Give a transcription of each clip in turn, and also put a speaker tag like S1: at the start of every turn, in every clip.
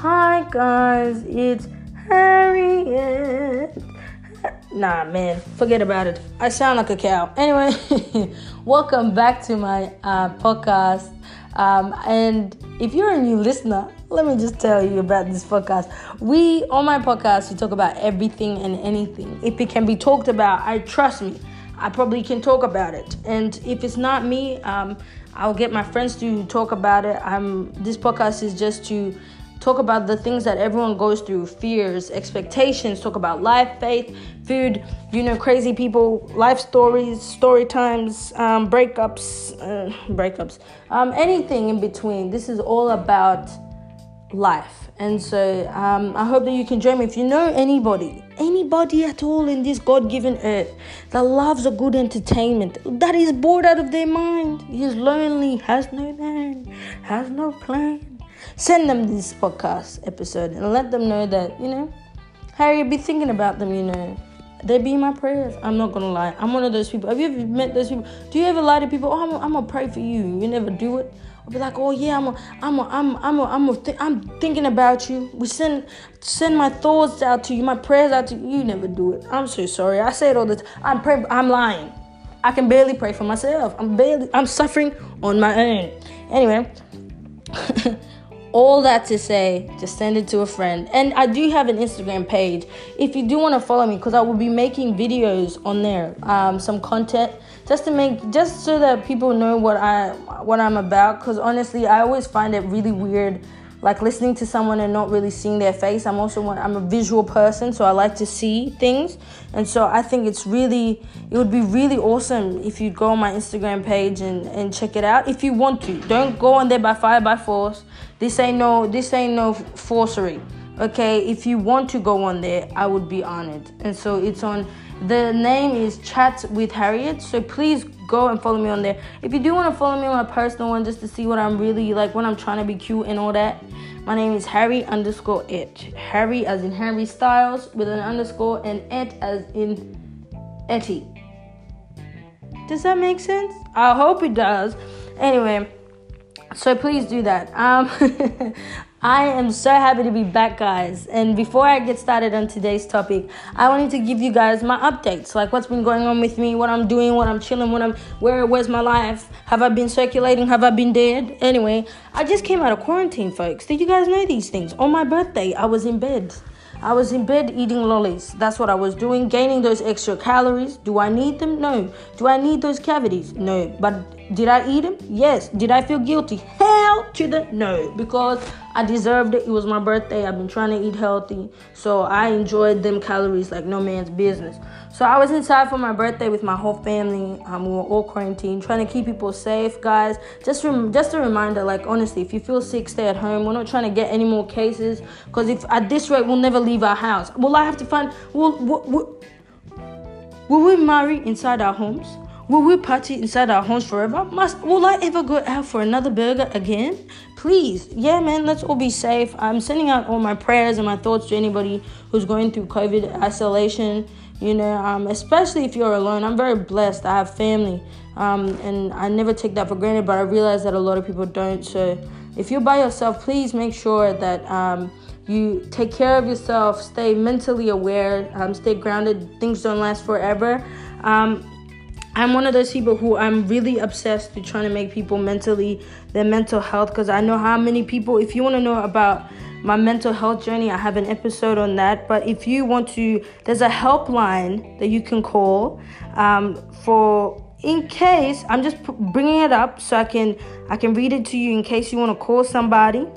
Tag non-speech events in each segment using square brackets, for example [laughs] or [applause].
S1: Hi guys, it's Harriet. Nah, man, forget about it. I sound like a cow. Anyway, [laughs] welcome back to my uh, podcast. Um, and if you're a new listener, let me just tell you about this podcast. We, on my podcast, we talk about everything and anything. If it can be talked about, I trust me, I probably can talk about it. And if it's not me, um, I'll get my friends to talk about it. I'm. This podcast is just to talk about the things that everyone goes through fears, expectations, talk about life, faith, food, you know, crazy people, life stories, story times, um, breakups, uh, [laughs] breakups, um, anything in between. This is all about life. And so um, I hope that you can join me. If you know anybody, anybody at all in this God given earth that loves a good entertainment, that is bored out of their mind, is lonely, has no man, has no plan send them this podcast episode and let them know that, you know, Harry, be thinking about them, you know. They be my prayers. I'm not gonna lie. I'm one of those people. Have you ever met those people? Do you ever lie to people? Oh, I'm, gonna pray for you. You never do it. I'll be like, oh yeah, I'm, a, I'm, a, I'm, I'm, a, I'm, a th- I'm thinking about you. We send, send my thoughts out to you, my prayers out to you. You never do it. I'm so sorry. I say it all the time. I'm praying. I'm lying. I can barely pray for myself. I'm barely. I'm suffering on my own. Anyway. [laughs] all that to say just send it to a friend. And i do have an instagram page. If you do want to follow me because i will be making videos on there um, some content just to make just so that people know what i what i'm about. Because honestly i always find it really weird like listening to someone and not really seeing their face i'm also i'm a visual person so i like to see things. And so i think it's really it would be really awesome if you go on my instagram page and and check it out if you want to. Don't go on there by fire by force. This ain't no this ain't no forcery okay? If you want to go on there i would be honored. And so it's on the name is chat with harriet so please go and follow me on there. If you do want to follow me on my personal one just to see what I'm really like when I'm trying to be cute and all that, my name is Harry underscore it. Harry as in Harry Styles with an underscore and it as in Etty. Does that make sense? I hope it does. Anyway, so please do that. Um, [laughs] I am so happy to be back, guys. And before I get started on today's topic, I wanted to give you guys my updates, like what's been going on with me, what I'm doing, what I'm chilling, what I'm where where's my life? Have I been circulating? Have I been dead? Anyway, I just came out of quarantine, folks. Did you guys know these things? On my birthday, I was in bed. I was in bed eating lollies. That's what I was doing, gaining those extra calories. Do I need them? No. Do I need those cavities? No. But did I eat them? Yes. Did I feel guilty? Hell to the no, because I deserved it. It was my birthday. I've been trying to eat healthy, so I enjoyed them calories like no man's business. So I was inside for my birthday with my whole family. Um, we were all quarantined, trying to keep people safe, guys. Just rem- just a reminder, like honestly, if you feel sick, stay at home. We're not trying to get any more cases, because if at this rate we'll never leave our house. Will I have to find? Will will, will, will we marry inside our homes? Will we party inside our homes forever? Must will I ever go out for another burger again? Please, yeah, man, let's all be safe. I'm sending out all my prayers and my thoughts to anybody who's going through COVID isolation. You know, um, especially if you're alone. I'm very blessed. I have family, um, and I never take that for granted. But I realize that a lot of people don't. So, if you're by yourself, please make sure that um, you take care of yourself. Stay mentally aware. Um, stay grounded. Things don't last forever. Um, I'm one of those people who I'm really obsessed with trying to make people mentally their mental health because I know how many people if you want to know about my mental health journey I have an episode on that. But if you want to there's a helpline that you can call um, for in case I'm just bringing it up so I can I can read it to you in case you want to call somebody.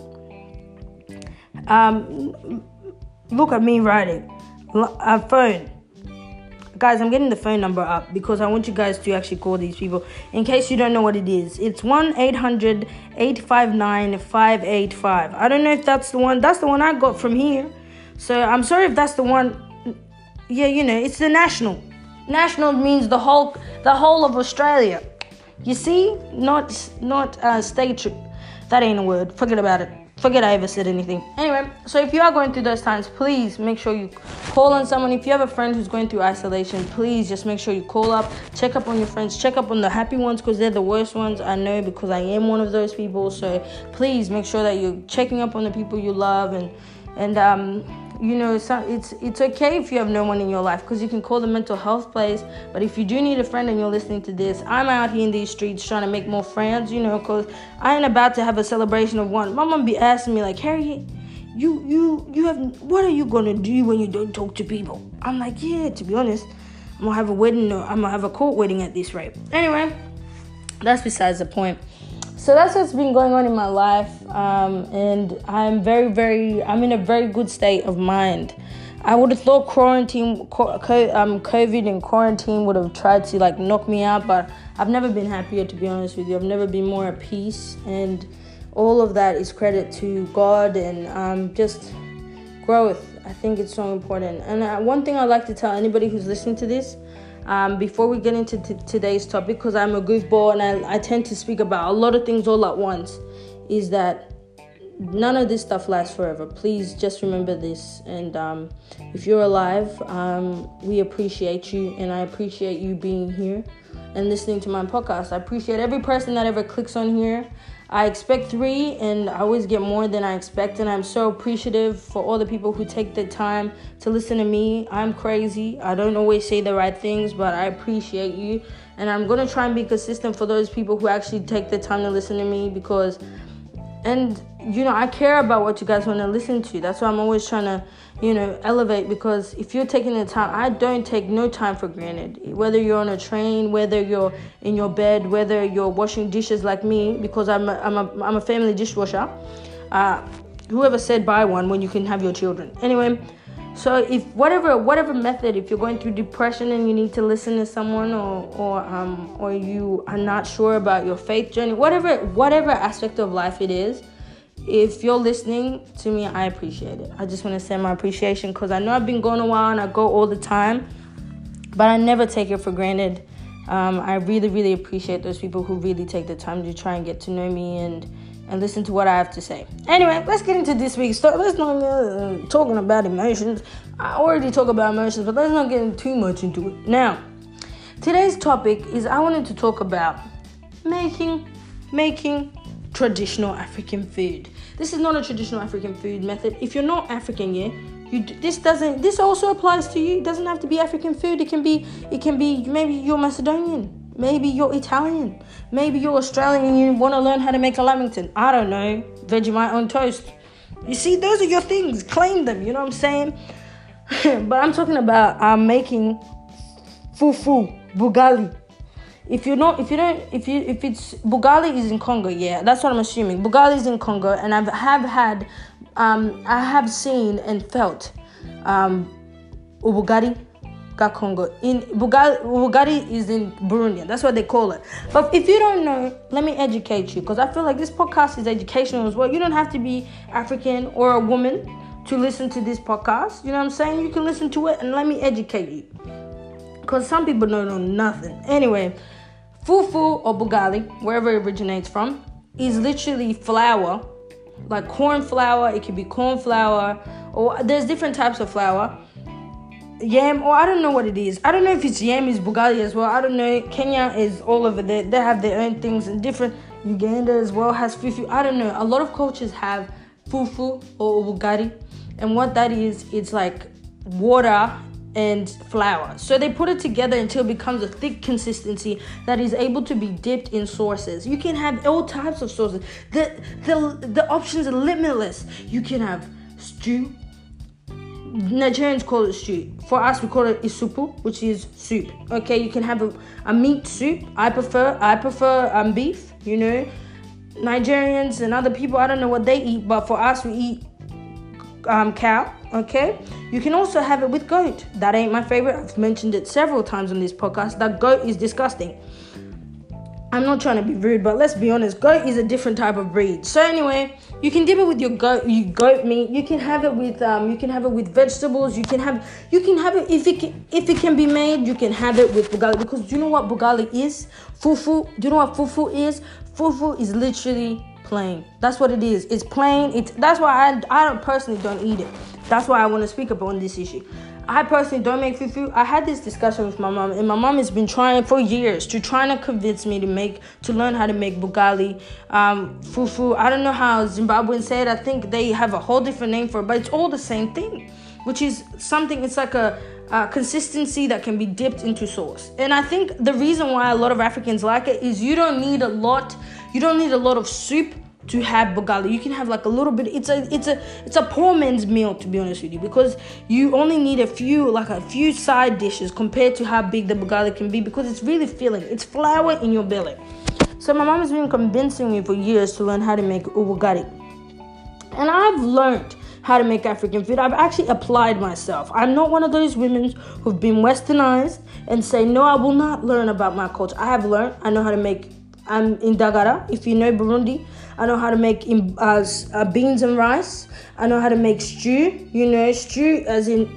S1: Um, look at me writing a phone guys i'm getting the phone number up because i want you guys to actually call these people in case you don't know what it is. It's 1-800-859-585 i don't know if that's the one that's the one i got from here. So i'm sorry if that's the one yeah you know it's the national. National means the whole the whole of australia. You see not not uh state that ain't a word. Forget about it forget I ever said anything. Anyway, so if you are going through those times, please make sure you call on someone. If you have a friend who's going through isolation, please just make sure you call up, check up on your friends, check up on the happy ones because they're the worst ones. I know because I am one of those people. So please make sure that you're checking up on the people you love and and um you know it's it's okay if you have no one in your life because you can call the mental health place but if you do need a friend and you're listening to this i'm out here in these streets trying to make more friends you know because i ain't about to have a celebration of one. My mom be asking me like harry you you you have what are you gonna do when you don't talk to people? I'm like yeah to be honest i'm gonna have a wedding or i'm gonna have a court wedding at this rate. Anyway that's besides the point so that's what's been going on in my life um, and i'm very very i'm in a very good state of mind. I would have thought quarantine um, covid and quarantine would have tried to like knock me out but i've never been happier to be honest with you. I've never been more at peace and all of that is credit to god and um, just growth. I think it's so important. And uh, one thing i'd like to tell anybody who's listening to this um, before we get into t- today's topic, because I'm a goofball and I, I tend to speak about a lot of things all at once, is that none of this stuff lasts forever. Please just remember this. And um, if you're alive, um, we appreciate you, and I appreciate you being here and listening to my podcast. I appreciate every person that ever clicks on here. I expect three, and I always get more than I expect. And I'm so appreciative for all the people who take the time to listen to me. I'm crazy. I don't always say the right things, but I appreciate you. And I'm gonna try and be consistent for those people who actually take the time to listen to me because, and you know, I care about what you guys want to listen to. That's why I'm always trying to, you know, elevate because if you're taking the time, I don't take no time for granted. Whether you're on a train, whether you're in your bed, whether you're washing dishes like me, because I'm a, I'm a, I'm a family dishwasher. Uh, whoever said buy one when you can have your children. Anyway, so if whatever whatever method, if you're going through depression and you need to listen to someone, or or um or you are not sure about your faith journey, whatever whatever aspect of life it is if you're listening to me, I appreciate it. I just want to send my appreciation because I know I've been going a while and I go all the time, but I never take it for granted. Um, I really, really appreciate those people who really take the time to try and get to know me and and listen to what I have to say. Anyway, let's get into this week's story. Let's not uh, talking about emotions. I already talk about emotions, but let's not get too much into it. Now, today's topic is I wanted to talk about making making traditional African food. This is not a traditional African food method. If you're not African, yeah, you this doesn't this also applies to you. It doesn't have to be African food. It can be it can be maybe you're Macedonian, maybe you're Italian, maybe you're Australian and you want to learn how to make a lamington. I don't know, Vegemite on toast. You see, those are your things. Claim them. You know what I'm saying? [laughs] but I'm talking about uh, making fufu, bugali, if you don't if you don't if you if it's bugali is in congo yeah that's what i'm assuming bugali is in congo and i have had um i have seen and felt um ubugari Congo. In Bugari, Bugari is in Burundi. That's what they call it. But if you don't know, let me educate you because I feel like this podcast is educational as well. You don't have to be African or a woman to listen to this podcast. You know what I'm saying? You can listen to it and let me educate you because some people don't know nothing. Anyway, fufu or bugali, wherever it originates from, is literally flour, like corn flour. It could be corn flour, or there's different types of flour. Yam, or I don't know what it is. I don't know if it's yam is bugali as well. I don't know. Kenya is all over there. They have their own things and different. Uganda as well has fufu. I don't know. A lot of cultures have fufu or bugali, and what that is, it's like water and flour. So they put it together until it becomes a thick consistency that is able to be dipped in sauces. You can have all types of sauces. The the the options are limitless. You can have stew. Nigerians call it stew. For us, we call it isupu, which is soup. Okay, you can have a, a meat soup. I prefer I prefer um beef. You know, Nigerians and other people I don't know what they eat, but for us we eat um cow Okay, you can also have it with goat. That ain't my favorite. I've mentioned it several times on this podcast. That goat is disgusting. I'm not trying to be rude, but let's be honest. Goat is a different type of breed. So anyway, you can dip it with your goat, you goat meat. You can have it with um, you can have it with vegetables. You can have you can have it if it can, if it can be made. You can have it with bugali because do you know what bugali is? Fufu. Do you know what fufu is? Fufu is literally plain. That's what it is. It's plain. It's that's why I I personally don't eat it. That's why I want to speak up on this issue. I personally don't make fufu. I had this discussion with my mom, and my mom has been trying for years to trying to convince me to make to learn how to make bugali, um, fufu. I don't know how Zimbabweans say it. I think they have a whole different name for it, but it's all the same thing, which is something. It's like a consistency that can be dipped into sauce. And I think the reason why a lot of Africans like it is you don't need a lot. You don't need a lot of soup to have bugali. You can have like a little bit. It's a it's a it's a poor man's meal to be honest with you because you only need a few like a few side dishes compared to how big the bugali can be because it's really filling. It's flour in your belly. So my mom has been convincing me for years to learn how to make ubugari. And I've learned how to make African food. I've actually applied myself. I'm not one of those women who've been westernized and say, no, I will not learn about my culture. I have learned. I know how to make I'm Indagara. If you know Burundi, I know how to make in, uh, uh, beans and rice. I know how to make stew. You know, stew as in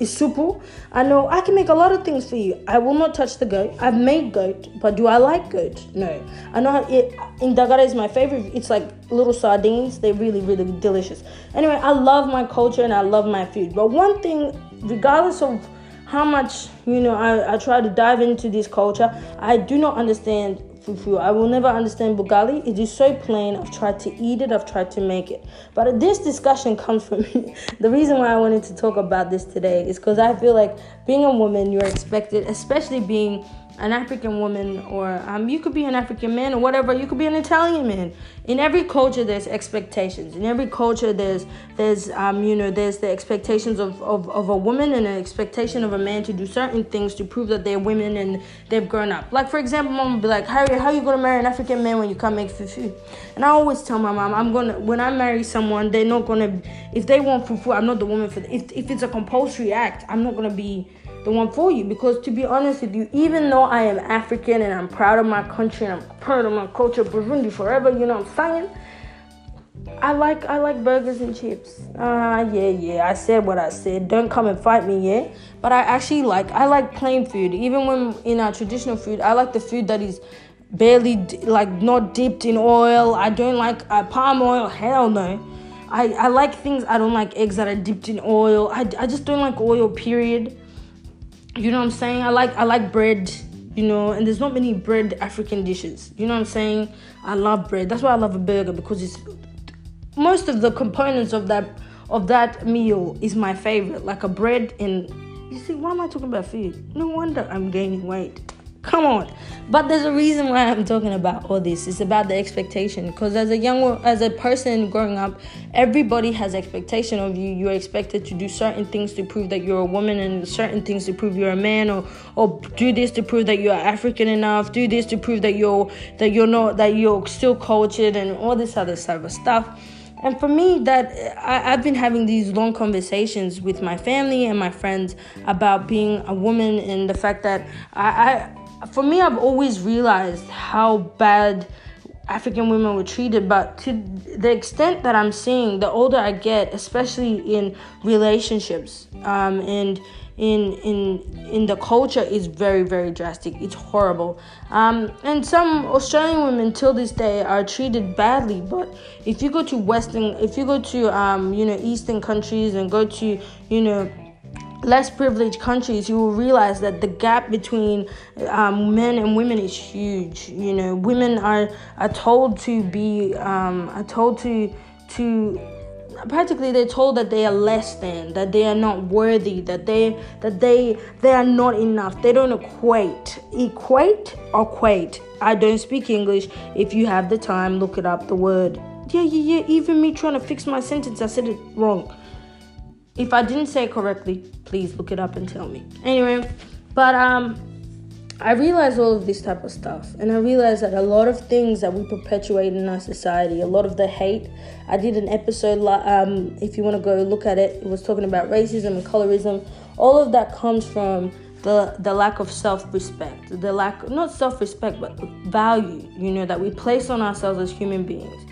S1: isupu. I know I can make a lot of things for you. I will not touch the goat. I've made goat, but do I like goat? No. I know how it, Indagara is my favorite. It's like little sardines. They're really, really delicious. Anyway, I love my culture and I love my food. But one thing, regardless of how much you know I, I try to dive into this culture, I do not understand fufu. I will never understand bugali. It is so plain. I've tried to eat it, I've tried to make it. But this discussion [laughs] comes from me. the reason why I wanted to talk about this today is because I feel like being a woman, you're expected, especially being an African woman, or um, you could be an African man, or whatever. You could be an Italian man. In every culture, there's expectations. In every culture, there's there's um, you know there's the expectations of, of, of a woman and an expectation of a man to do certain things to prove that they're women and they've grown up. Like for example, mom would be like, Harriet, how are you gonna marry an African man when you can't make fufu? And I always tell my mom, I'm gonna when I marry someone, they're not gonna if they want fufu, I'm not the woman for. If if it's a compulsory act, I'm not gonna be the one for you. Because to be honest with you, even though I am African and I'm proud of my country and I'm proud of my culture, Burundi forever, you know what I'm saying? I like I like burgers and chips. Ah, uh, yeah, yeah. I said what I said. Don't come and fight me, yeah. But I actually like I like plain food. Even when in our traditional food, I like the food that is barely like not dipped in oil. I don't like uh, palm oil. Hell no. I, I like things. I don't like eggs that are dipped in oil. I, I just don't like oil. Period. You know what I'm saying? I like I like bread, you know, and there's not many bread African dishes. You know what I'm saying? I love bread. That's why I love a burger because it's most of the components of that of that meal is my favorite. Like a bread and you see, why am I talking about food? No wonder I'm gaining weight. Come on. But there's a reason why I'm talking about all this. It's about the expectation. Because as a young, as a person growing up, everybody has expectation of you. You're expected to do certain things to prove that you're a woman, and certain things to prove you're a man, or or do this to prove that you're African enough. Do this to prove that you're that you're not that you're still cultured, and all this other sort of stuff. And for me, that I, I've been having these long conversations with my family and my friends about being a woman and the fact that I for me, I've always realized how bad African women were treated, but to the extent that I'm seeing, the older I get, especially in relationships, um, and in in in the culture is very very drastic. It's horrible. Um, and some Australian women till this day are treated badly. But if you go to Western, if you go to um, you know Eastern countries and go to you know less privileged countries, you will realize that the gap between um, men and women is huge. You know, women are are told to be um, are told to to practically they're told that they are less than, that they are not worthy, that they that they they are not enough. They don't equate, equate equate. I don't speak English. If you have the time, look it up. The word. Yeah, yeah, yeah. Even me trying to fix my sentence, I said it wrong. If I didn't say it correctly, please look it up and tell me. Anyway, but um I realized all of this type of stuff, and I realized that a lot of things that we perpetuate in our society, a lot of the hate. I did an episode, um, if you want to go look at it, it was talking about racism and colorism. All of that comes from the the lack of self-respect, the lack not self-respect but value, you know, that we place on ourselves as human beings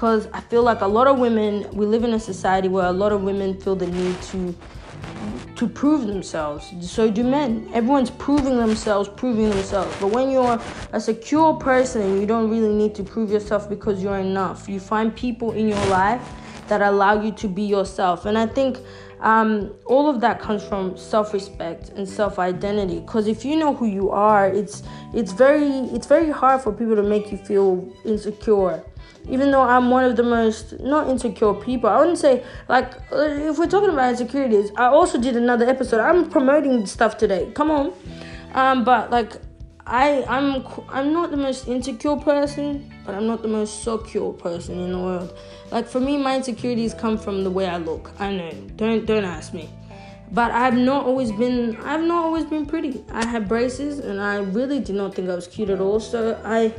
S1: because I feel like a lot of women, we live in a society where a lot of women feel the need to to prove themselves. So do men. Everyone's proving themselves, proving themselves. But when you're a secure person, you don't really need to prove yourself because you're enough. You find people in your life that allow you to be yourself. And I think um, all of that comes from self-respect and self-identity. Because if you know who you are, it's it's very it's very hard for people to make you feel insecure. Even though I'm one of the most not insecure people, I wouldn't say like uh, if we're talking about insecurities. I also did another episode. I'm promoting stuff today. Come on, um, but like I I'm I'm not the most insecure person, but I'm not the most secure person in the world. Like for me, my insecurities come from the way I look. I know. Don't don't ask me. But I've not always been I've not always been pretty. I had braces and I really did not think I was cute at all. So I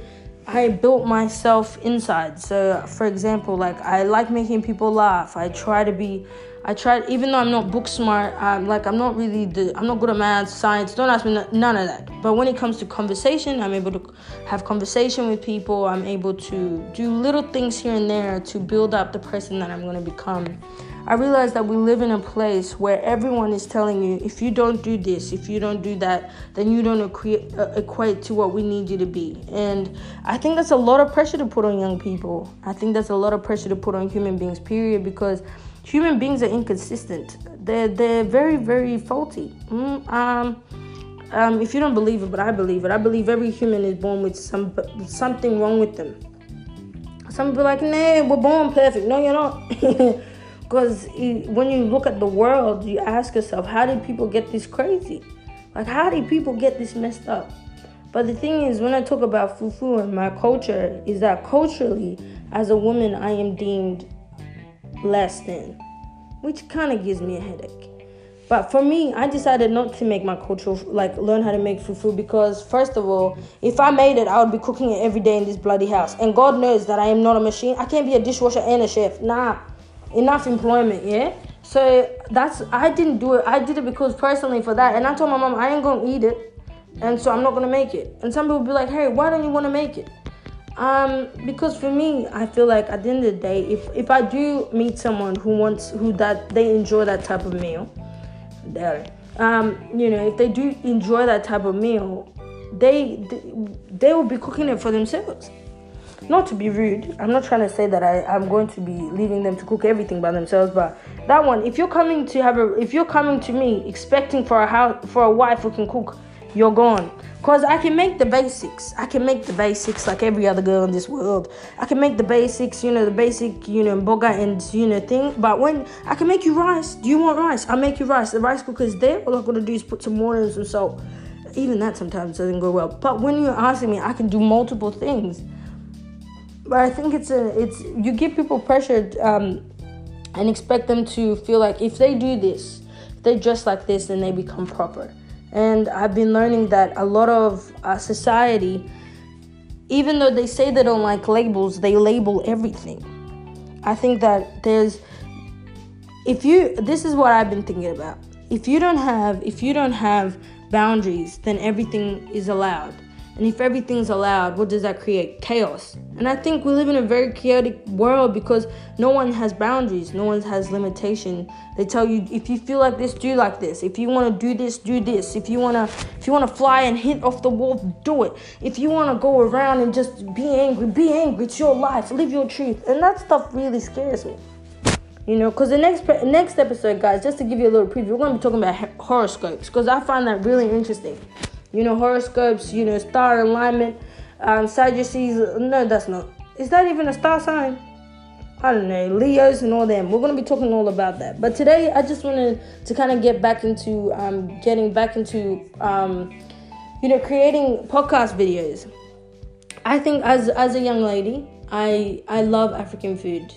S1: I built myself inside. So for example, like I like making people laugh. I try to be I try even though I'm not book smart, I'm like I'm not really the, I'm not good at math, science. Don't ask me none of that. But when it comes to conversation, I'm able to have conversation with people. I'm able to do little things here and there to build up the person that I'm going to become. I realize that we live in a place where everyone is telling you if you don't do this, if you don't do that, then you don't equate, uh, equate to what we need you to be. And I think that's a lot of pressure to put on young people. I think that's a lot of pressure to put on human beings, period, because human beings are inconsistent. They're they're very very faulty. Mm, um, um, if you don't believe it, but I believe it. I believe every human is born with some something wrong with them. Some are like, nah, we're born perfect. No, you're not. [laughs] Because when you look at the world, you ask yourself, how did people get this crazy? Like, how did people get this messed up? But the thing is, when I talk about fufu and my culture, is that culturally, as a woman, I am deemed less than, which kind of gives me a headache. But for me, I decided not to make my culture like learn how to make fufu because first of all, if I made it, I would be cooking it every day in this bloody house. And God knows that I am not a machine. I can't be a dishwasher and a chef. Nah, enough employment, yeah. So that's I didn't do it. I did it because personally for that, and I told my mom I ain't gonna eat it, and so I'm not gonna make it. And some people be like, Hey, why don't you want to make it? Um, because for me, I feel like at the end of the day, if if I do meet someone who wants who that they enjoy that type of meal, there, um, you know, if they do enjoy that type of meal, they they will be cooking it for themselves. Not to be rude, I'm not trying to say that I, I'm going to be leaving them to cook everything by themselves, but that one, if you're coming to have a, if you're coming to me expecting for a house for a wife who can cook, you're gone. Cause I can make the basics. I can make the basics like every other girl in this world. I can make the basics, you know, the basic, you know, boga and you know thing. But when I can make you rice, do you want rice? I'll make you rice. The rice cooker is there. All I'm gonna do is put some water and some salt. Even that sometimes doesn't go well. But when you're asking me, I can do multiple things. But I think it's a it's you give people pressure um, and expect them to feel like if they do this, if they dress like this, then they become proper. And I've been learning that a lot of uh, society, even though they say they don't like labels, they label everything. I think that there's, if you, this is what I've been thinking about. If you don't have, if you don't have boundaries, then everything is allowed. And if everything's allowed, what does that create? Chaos. And I think we live in a very chaotic world because no one has boundaries, no one has limitation. They tell you if you feel like this, do like this. If you want to do this, do this. If you want to if you want to fly and hit off the wall, do it. If you want to go around and just be angry, be angry. It's your life. Live your truth. And that stuff really scares me. You know, because the next next episode, guys, just to give you a little preview, we're going to be talking about horoscopes because I find that really interesting you know, horoscopes, you know, star alignment, um, Sadducees. No, that's not. Is that even a star sign? I don't know, Leos and all them. We're gonna be talking all about that. But today, I just wanted to kind of get back into um, getting back into um, you know creating podcast videos. I think as as a young lady, I I love African food.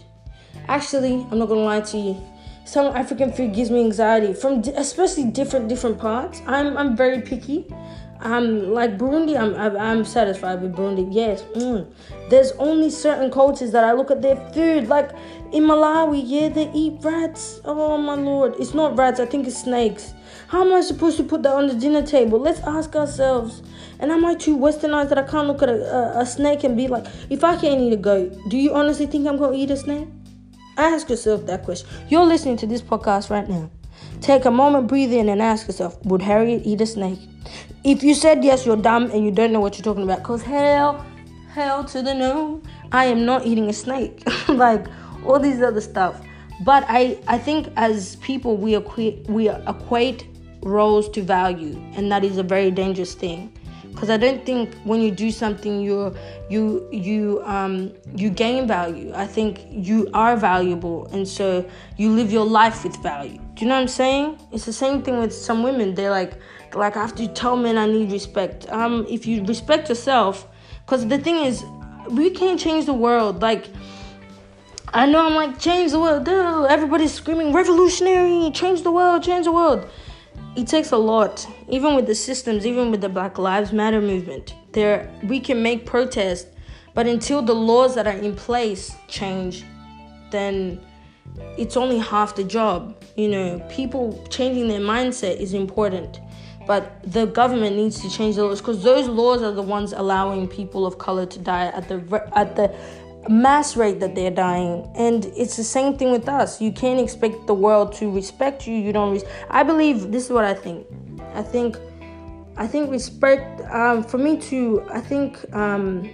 S1: Actually, I'm not gonna lie to you. Some African food gives me anxiety from especially different different parts. I'm I'm very picky. I'm like Burundi. I'm I'm satisfied with Burundi. Yes. Mm. There's only certain cultures that I look at their food. Like in Malawi, yeah, they eat rats. Oh my lord, it's not rats. I think it's snakes. How am I supposed to put that on the dinner table? Let's ask ourselves. And am I too westernized that I can't look at a, a, a snake and be like, if I can't eat a goat, do you honestly think I'm gonna eat a snake? Ask yourself that question. You're listening to this podcast right now. Take a moment, breathe in, and ask yourself Would Harriet eat a snake? If you said yes, you're dumb and you don't know what you're talking about. Because hell, hell to the no, I am not eating a snake. [laughs] like all these other stuff. But I, I think as people, we equate, we equate roles to value, and that is a very dangerous thing because I don't think when you do something you you you um you gain value. I think you are valuable, and so you live your life with value. Do you know what I'm saying? It's the same thing with some women. They're like like I have to tell men I need respect. Um, if you respect yourself, because the thing is, we can't change the world. Like. I know I'm like change the world. Everybody's screaming revolutionary, change the world, change the world it takes a lot even with the systems even with the black lives matter movement there we can make protests but until the laws that are in place change then it's only half the job you know people changing their mindset is important but the government needs to change the laws because those laws are the ones allowing people of color to die at the at the mass rate that they're dying. And it's the same thing with us. You can't expect the world to respect you. You don't res- i believe this is what i think. I think i think respect um, for me to i think um,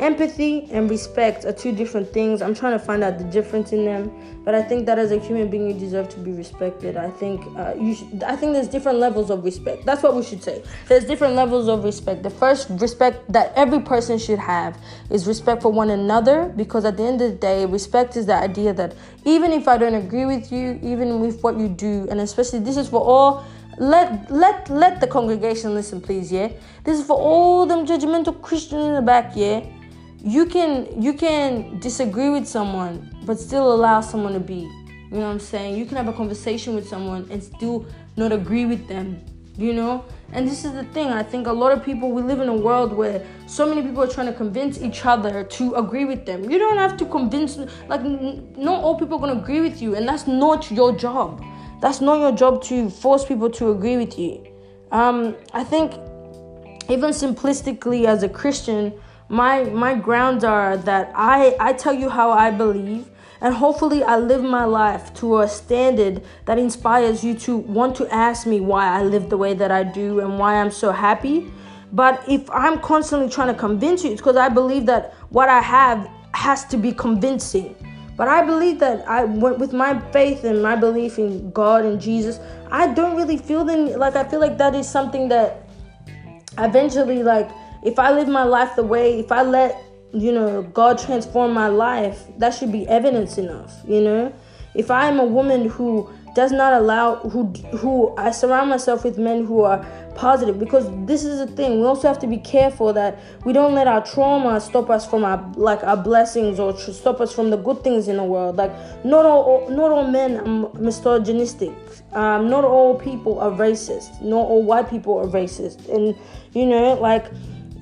S1: empathy and respect are two different things. I'm trying to find out the difference in them, but I think that as a human being, you deserve to be respected. I think uh, you. I think there's different levels of respect. That's what we should say. There's different levels of respect. The first respect that every person should have is respect for one another, because at the end of the day, respect is the idea that even if I don't agree with you, even with what you do, and especially this is for all let let let the congregation listen please yeah this is for all them judgmental christians in the back yeah you can you can disagree with someone but still allow someone to be. You know what i'm saying? You can have a conversation with someone and still not agree with them you know? And this is the thing i think a lot of people we live in a world where so many people are trying to convince each other to agree with them. You don't have to convince like not all people are going to agree with you and that's not your job. That's not your job to force people to agree with you. Um, i think even simplistically as a christian my my grounds are that I I tell you how I believe and hopefully I live my life to a standard that inspires you to want to ask me why I live the way that I do and why I'm so happy. But if I'm constantly trying to convince you, it's because I believe that what I have has to be convincing. But I believe that I went with my faith and my belief in God and Jesus, I don't really feel then like I feel like that is something that eventually like if I live my life the way, if I let, you know, God transform my life, that should be evidence enough, you know? If I am a woman who does not allow who who I surround myself with men who are positive because this is the thing we also have to be careful that we don't let our trauma stop us from our like our blessings or stop us from the good things in the world. Like not all not all men are misogynistic. Um, not all people are racist. Not all white people are racist. And you know like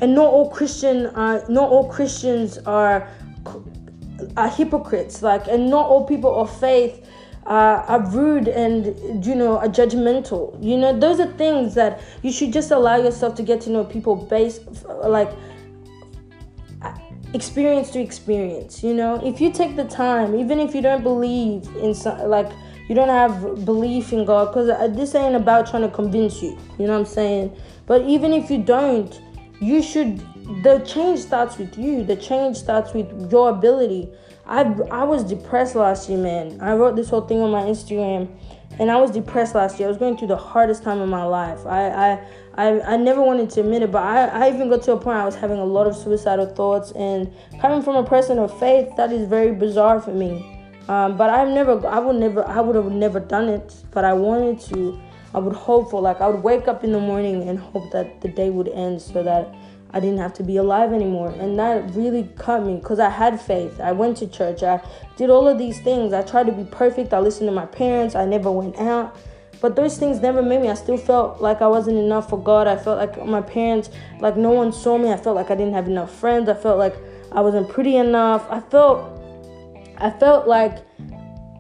S1: and not all Christian, uh, not all Christians are are hypocrites. Like, and not all people of faith uh, are rude and you know are judgmental. You know, those are things that you should just allow yourself to get to know people based like experience to experience. You know, if you take the time, even if you don't believe in some like you don't have belief in God, because uh, this ain't about trying to convince you. You know what I'm saying? But even if you don't you should the change starts with you. The change starts with your ability. I i was depressed last year man. I wrote this whole thing on my instagram and i was depressed last year. I was going through the hardest time of my life. I i i, I never wanted to admit it but I, I even got to a point i was having a lot of suicidal thoughts and coming from a person of faith that is very bizarre for me. Um, but i've never i would never i would have never done it but i wanted to I would hope for like I would wake up in the morning and hope that the day would end so that I didn't have to be alive anymore. And that really cut me because I had faith. I went to church. I did all of these things. I tried to be perfect. I listened to my parents. I never went out. But those things never made me. I still felt like I wasn't enough for God. I felt like my parents, like no one saw me. I felt like I didn't have enough friends. I felt like I wasn't pretty enough. I felt I felt like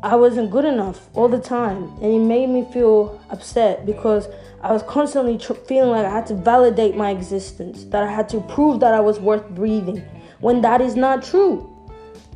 S1: I wasn't good enough all the time, and it made me feel upset because I was constantly tr- feeling like I had to validate my existence, that I had to prove that I was worth breathing, when that is not true.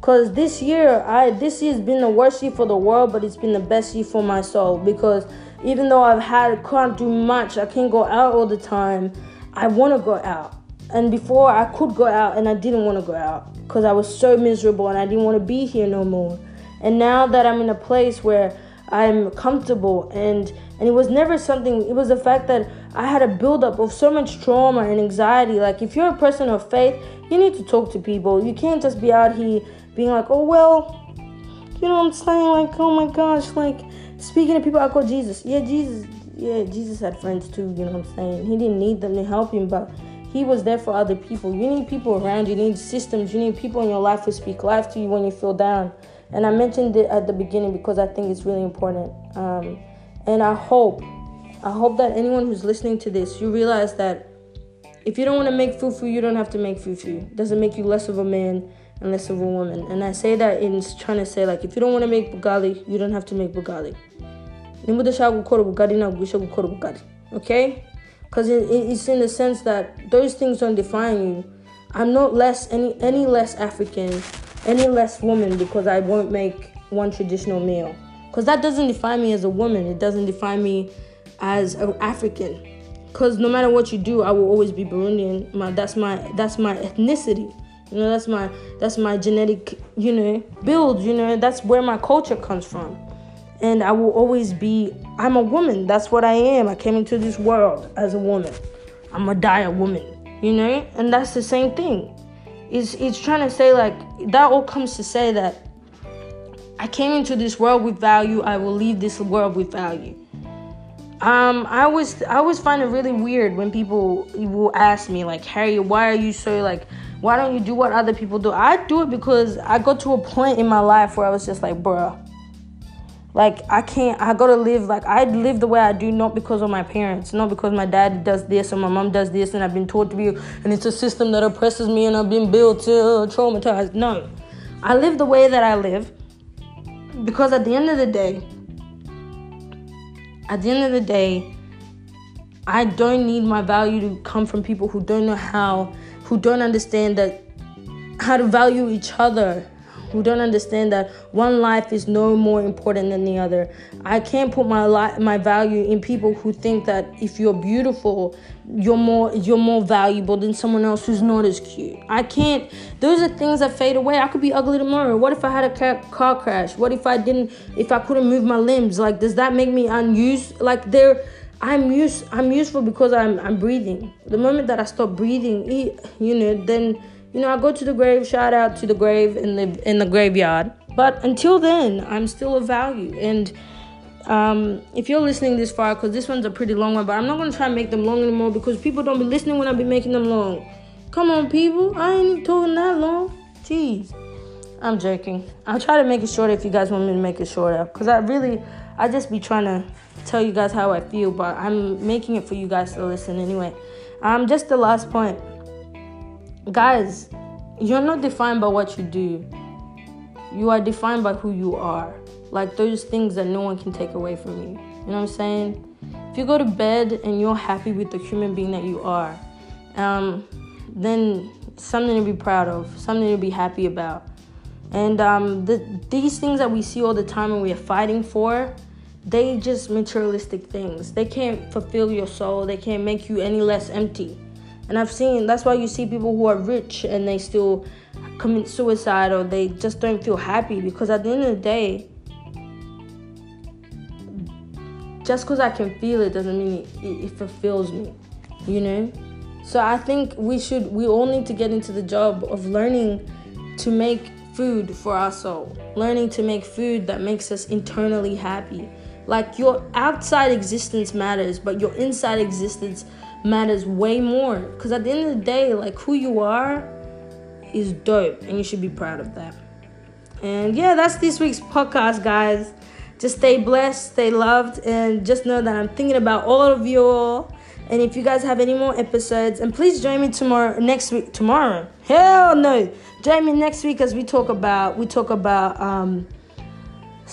S1: Cause this year, I this year's been the worst year for the world, but it's been the best year for my soul. Because even though I've had can't do much, I can't go out all the time. I want to go out. And before I could go out, and I didn't want to go out because I was so miserable and I didn't want to be here no more. And now that I'm in a place where I'm comfortable and and it was never something it was the fact that I had a buildup of so much trauma and anxiety. Like if you're a person of faith, you need to talk to people. You can't just be out here being like, oh well, you know what I'm saying? Like, oh my gosh, like speaking to people, I call Jesus. Yeah, Jesus. Yeah, Jesus had friends too. You know what I'm saying? He didn't need them to help him, but he was there for other people. You need people around you. You need systems. You need people in your life who speak life to you when you feel down. And I mentioned it at the beginning because I think it's really important. Um, and I hope, I hope that anyone who's listening to this, you realize that if you don't want to make fufu, you don't have to make fufu. It doesn't make you less of a man and less of a woman. And I say that in trying to say like if you don't want to make bugali, you don't have to make bugali. Okay? Because it, it's in the sense that those things don't define you. I'm not less any any less African, any less woman because I won't make one traditional meal. Because that doesn't define me as a woman. It doesn't define me as an African. Because no matter what you do, I will always be Burundian. My, that's my that's my ethnicity. You know, that's my that's my genetic, you know, build, you know, that's where my culture comes from. And I will always be I'm a woman. That's what I am. I came into this world as a woman. I'm a die a woman, you know? And that's the same thing. It's it's trying to say like that all comes to say that I came into this world with value. I will leave this world with value. Um, I always I always find it really weird when people will ask me like, Harry, why are you so like why don't you do what other people do? I do it because I got to a point in my life where I was just like, bruh, like I can't. I gotta live like I live the way I do, not because of my parents, not because my dad does this or my mom does this, and I've been taught to be, and it's a system that oppresses me, and I've been built to traumatized. No, I live the way that I live because at the end of the day, at the end of the day, I don't need my value to come from people who don't know how who don't understand that how to value each other who don't understand that one life is no more important than the other. I can't put my li- my value in people who think that if you're beautiful, you're more you're more valuable than someone else who's not as cute. I can't. Those are things that fade away. I could be ugly tomorrow. What if I had a car, car crash? What if I didn't? If I couldn't move my limbs? Like, does that make me unused? Like, there I'm use I'm useful because I'm I'm breathing. The moment that I stop breathing, you know, then you know I go to the grave. Shout out to the grave in the in the graveyard. But until then, I'm still of value. And um, if you're listening this far, because this one's a pretty long one, but I'm not gonna try and make them long anymore because people don't be listening when I be making them long. Come on, people, I ain't even talking that long. Jeez. I'm joking. I'll try to make it shorter if you guys want me to make it shorter. Cause I really, I just be trying to tell you guys how I feel, but I'm making it for you guys to listen anyway. Um, just the last point, guys, you're not defined by what you do. You are defined by who you are. Like those things that no one can take away from you. You know what I'm saying? If you go to bed and you're happy with the human being that you are, um, then something to be proud of, something to be happy about. And um, the, these things that we see all the time and we are fighting for, they just materialistic things. They can't fulfill your soul. They can't make you any less empty. And I've seen that's why you see people who are rich and they still commit suicide or they just don't feel happy because at the end of the day, just because I can feel it doesn't mean it, it, fulfills me, you know? So I think we should, we all need to get into the job of learning to make food for our soul, learning to make food that makes us internally happy like your outside existence matters, but your inside existence matters way more. Because at the end of the day, like who you are is dope, and you should be proud of that. And yeah, that's this week's podcast, guys. Just stay blessed, stay loved, and just know that I'm thinking about all of you all. And if you guys have any more episodes, and please join me tomorrow, next week, tomorrow. Hell no, join me next week as we talk about we talk about um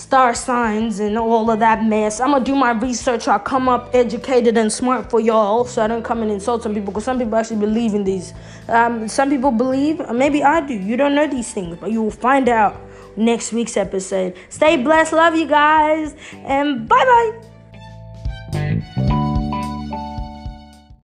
S1: star signs and all of that mess. I'm gonna do my research. I'll come up educated and smart for y'all, so I don't come and insult some people. Because some people actually believe in these. Um, some people believe, maybe I do. You don't know these things, but you will find out next week's episode. Stay blessed. Love you guys, and bye bye.